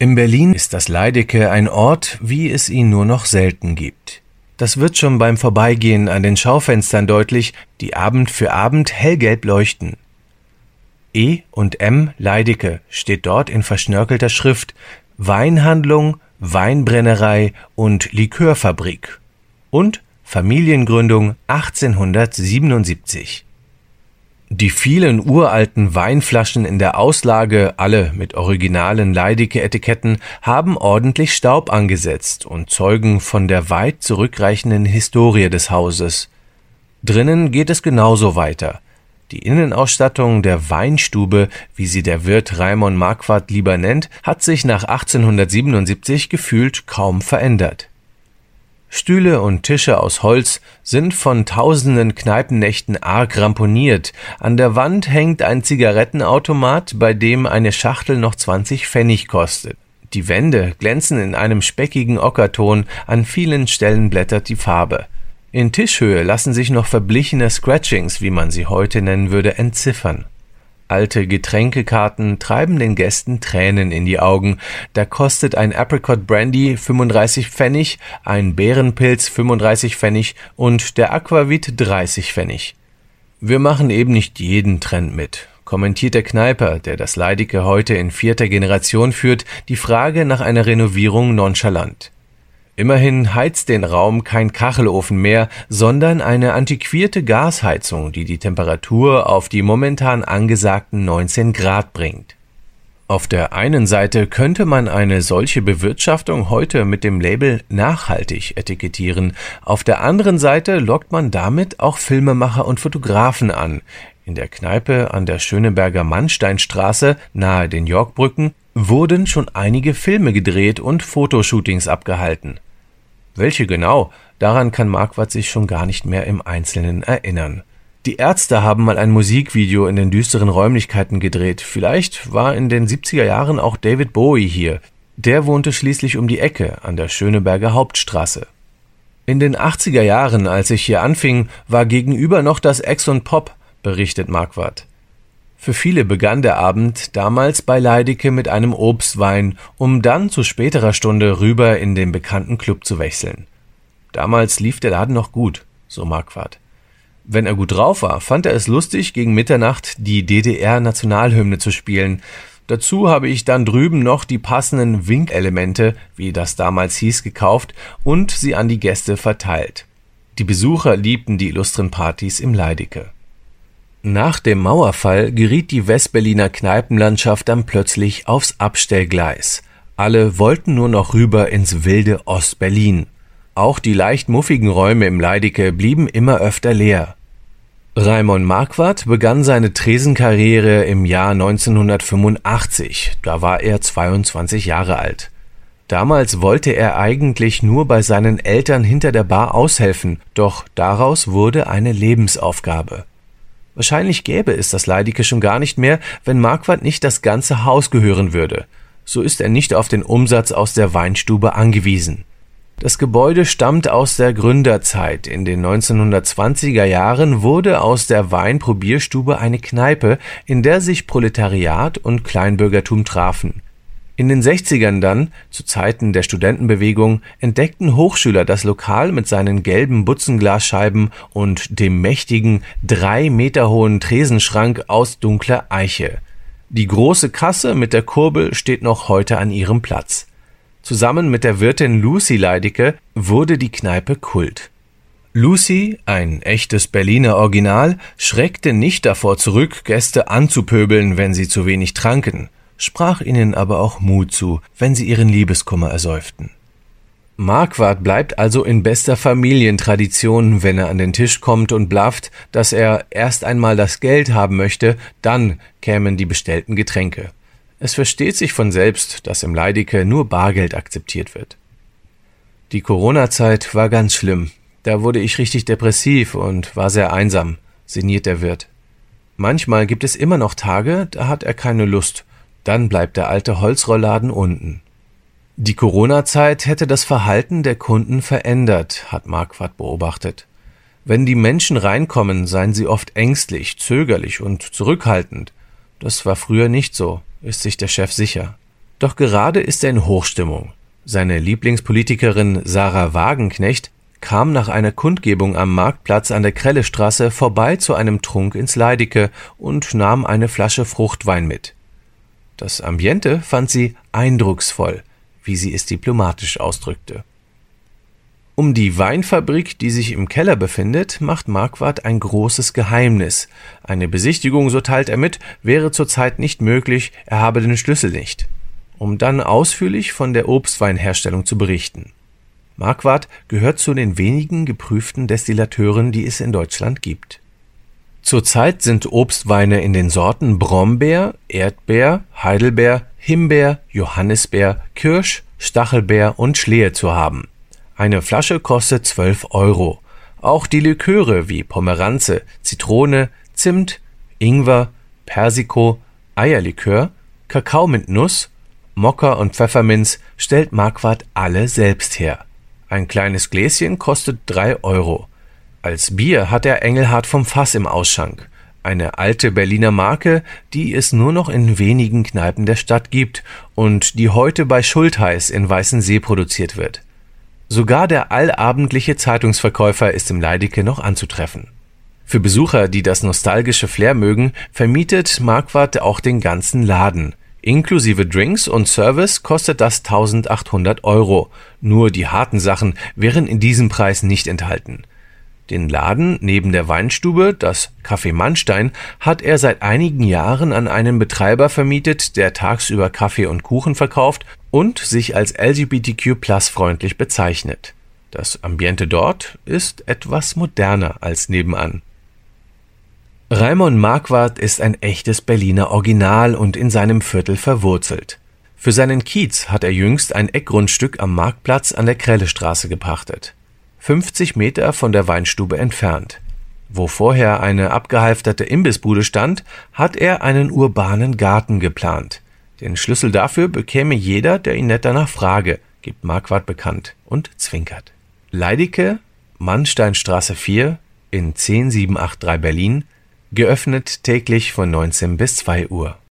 In Berlin ist das Leidecke ein Ort, wie es ihn nur noch selten gibt. Das wird schon beim Vorbeigehen an den Schaufenstern deutlich, die Abend für Abend hellgelb leuchten. E und M Leidecke steht dort in verschnörkelter Schrift Weinhandlung, Weinbrennerei und Likörfabrik und Familiengründung 1877. Die vielen uralten Weinflaschen in der Auslage, alle mit originalen Leidecke-Etiketten, haben ordentlich Staub angesetzt und zeugen von der weit zurückreichenden Historie des Hauses. Drinnen geht es genauso weiter. Die Innenausstattung der Weinstube, wie sie der Wirt Raimon Marquardt lieber nennt, hat sich nach 1877 gefühlt kaum verändert. Stühle und Tische aus Holz sind von tausenden Kneipennächten arg ramponiert. An der Wand hängt ein Zigarettenautomat, bei dem eine Schachtel noch 20 Pfennig kostet. Die Wände glänzen in einem speckigen Ockerton, an vielen Stellen blättert die Farbe. In Tischhöhe lassen sich noch verblichene Scratchings, wie man sie heute nennen würde, entziffern. Alte Getränkekarten treiben den Gästen Tränen in die Augen. Da kostet ein Apricot Brandy 35 Pfennig, ein Bärenpilz 35 Pfennig und der Aquavit 30 Pfennig. Wir machen eben nicht jeden Trend mit, kommentiert der Kneiper, der das Leidige heute in vierter Generation führt, die Frage nach einer Renovierung nonchalant. Immerhin heizt den Raum kein Kachelofen mehr, sondern eine antiquierte Gasheizung, die die Temperatur auf die momentan angesagten 19 Grad bringt. Auf der einen Seite könnte man eine solche Bewirtschaftung heute mit dem Label nachhaltig etikettieren, auf der anderen Seite lockt man damit auch Filmemacher und Fotografen an. In der Kneipe an der Schöneberger Mannsteinstraße nahe den Yorkbrücken wurden schon einige Filme gedreht und Fotoshootings abgehalten. Welche genau, daran kann Marquardt sich schon gar nicht mehr im Einzelnen erinnern. Die Ärzte haben mal ein Musikvideo in den düsteren Räumlichkeiten gedreht. Vielleicht war in den 70er Jahren auch David Bowie hier. Der wohnte schließlich um die Ecke an der Schöneberger Hauptstraße. In den 80er Jahren, als ich hier anfing, war gegenüber noch das Ex und Pop, berichtet Marquardt. Für viele begann der Abend damals bei Leidicke mit einem Obstwein, um dann zu späterer Stunde rüber in den bekannten Club zu wechseln. Damals lief der Laden noch gut, so Marquardt. Wenn er gut drauf war, fand er es lustig, gegen Mitternacht die DDR-Nationalhymne zu spielen. Dazu habe ich dann drüben noch die passenden Winkelemente, wie das damals hieß, gekauft und sie an die Gäste verteilt. Die Besucher liebten die illustren Partys im Leidicke. Nach dem Mauerfall geriet die Westberliner Kneipenlandschaft dann plötzlich aufs Abstellgleis. Alle wollten nur noch rüber ins wilde Ostberlin. Auch die leicht muffigen Räume im Leidicke blieben immer öfter leer. Raimon Marquardt begann seine Tresenkarriere im Jahr 1985. Da war er 22 Jahre alt. Damals wollte er eigentlich nur bei seinen Eltern hinter der Bar aushelfen, doch daraus wurde eine Lebensaufgabe. Wahrscheinlich gäbe es das Leidike schon gar nicht mehr, wenn Marquardt nicht das ganze Haus gehören würde. So ist er nicht auf den Umsatz aus der Weinstube angewiesen. Das Gebäude stammt aus der Gründerzeit. In den 1920er Jahren wurde aus der Weinprobierstube eine Kneipe, in der sich Proletariat und Kleinbürgertum trafen. In den 60ern dann, zu Zeiten der Studentenbewegung, entdeckten Hochschüler das Lokal mit seinen gelben Butzenglasscheiben und dem mächtigen, drei Meter hohen Tresenschrank aus dunkler Eiche. Die große Kasse mit der Kurbel steht noch heute an ihrem Platz. Zusammen mit der Wirtin Lucy Leidicke wurde die Kneipe Kult. Lucy, ein echtes Berliner Original, schreckte nicht davor zurück, Gäste anzupöbeln, wenn sie zu wenig tranken sprach ihnen aber auch Mut zu, wenn sie ihren Liebeskummer ersäuften. Marquardt bleibt also in bester Familientradition, wenn er an den Tisch kommt und blafft, dass er erst einmal das Geld haben möchte, dann kämen die bestellten Getränke. Es versteht sich von selbst, dass im Leidike nur Bargeld akzeptiert wird. Die Corona-Zeit war ganz schlimm. Da wurde ich richtig depressiv und war sehr einsam, sinniert der Wirt. Manchmal gibt es immer noch Tage, da hat er keine Lust, dann bleibt der alte Holzrollladen unten. Die Corona-Zeit hätte das Verhalten der Kunden verändert, hat Marquardt beobachtet. Wenn die Menschen reinkommen, seien sie oft ängstlich, zögerlich und zurückhaltend. Das war früher nicht so, ist sich der Chef sicher. Doch gerade ist er in Hochstimmung. Seine Lieblingspolitikerin Sarah Wagenknecht kam nach einer Kundgebung am Marktplatz an der Krellestraße vorbei zu einem Trunk ins Leidike und nahm eine Flasche Fruchtwein mit. Das Ambiente fand sie eindrucksvoll, wie sie es diplomatisch ausdrückte. Um die Weinfabrik, die sich im Keller befindet, macht Marquardt ein großes Geheimnis. Eine Besichtigung, so teilt er mit, wäre zurzeit nicht möglich, er habe den Schlüssel nicht. Um dann ausführlich von der Obstweinherstellung zu berichten. Marquardt gehört zu den wenigen geprüften Destillateuren, die es in Deutschland gibt. Zurzeit sind Obstweine in den Sorten Brombeer, Erdbeer, Heidelbeer, Himbeer, Johannisbeer, Kirsch, Stachelbeer und Schlehe zu haben. Eine Flasche kostet 12 Euro. Auch die Liköre wie Pomeranze, Zitrone, Zimt, Ingwer, Persiko, Eierlikör, Kakao mit Nuss, Mokka und Pfefferminz stellt Marquardt alle selbst her. Ein kleines Gläschen kostet 3 Euro. Als Bier hat er Engelhard vom Fass im Ausschank. Eine alte Berliner Marke, die es nur noch in wenigen Kneipen der Stadt gibt und die heute bei Schultheiß in Weißensee produziert wird. Sogar der allabendliche Zeitungsverkäufer ist im Leidike noch anzutreffen. Für Besucher, die das nostalgische Flair mögen, vermietet Marquardt auch den ganzen Laden. Inklusive Drinks und Service kostet das 1800 Euro. Nur die harten Sachen wären in diesem Preis nicht enthalten. Den Laden neben der Weinstube, das Café Mannstein, hat er seit einigen Jahren an einen Betreiber vermietet, der tagsüber Kaffee und Kuchen verkauft und sich als LGBTQ-plus-freundlich bezeichnet. Das Ambiente dort ist etwas moderner als nebenan. Raimon Marquardt ist ein echtes Berliner Original und in seinem Viertel verwurzelt. Für seinen Kiez hat er jüngst ein Eckgrundstück am Marktplatz an der Krellestraße gepachtet. 50 Meter von der Weinstube entfernt. Wo vorher eine abgehalfterte Imbissbude stand, hat er einen urbanen Garten geplant. Den Schlüssel dafür bekäme jeder, der ihn nett danach frage, gibt Marquardt bekannt und zwinkert. Leidike, Mannsteinstraße 4 in 10783 Berlin, geöffnet täglich von 19 bis 2 Uhr.